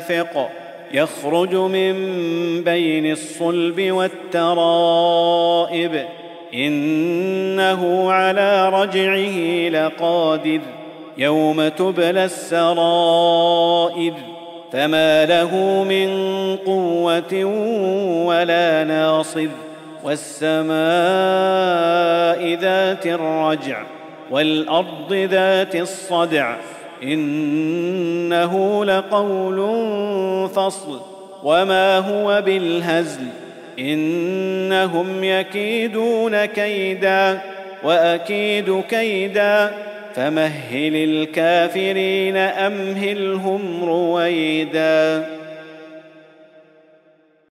دافق يخرج من بين الصلب والترائب. إنه على رجعه لقادر يوم تبلى السرائر فما له من قوة ولا ناصر والسماء ذات الرجع والأرض ذات الصدع. إنه لقول فصل وما هو بالهزل إنهم يكيدون كيدا وأكيد كيدا فمهل الكافرين أمهلهم رويدا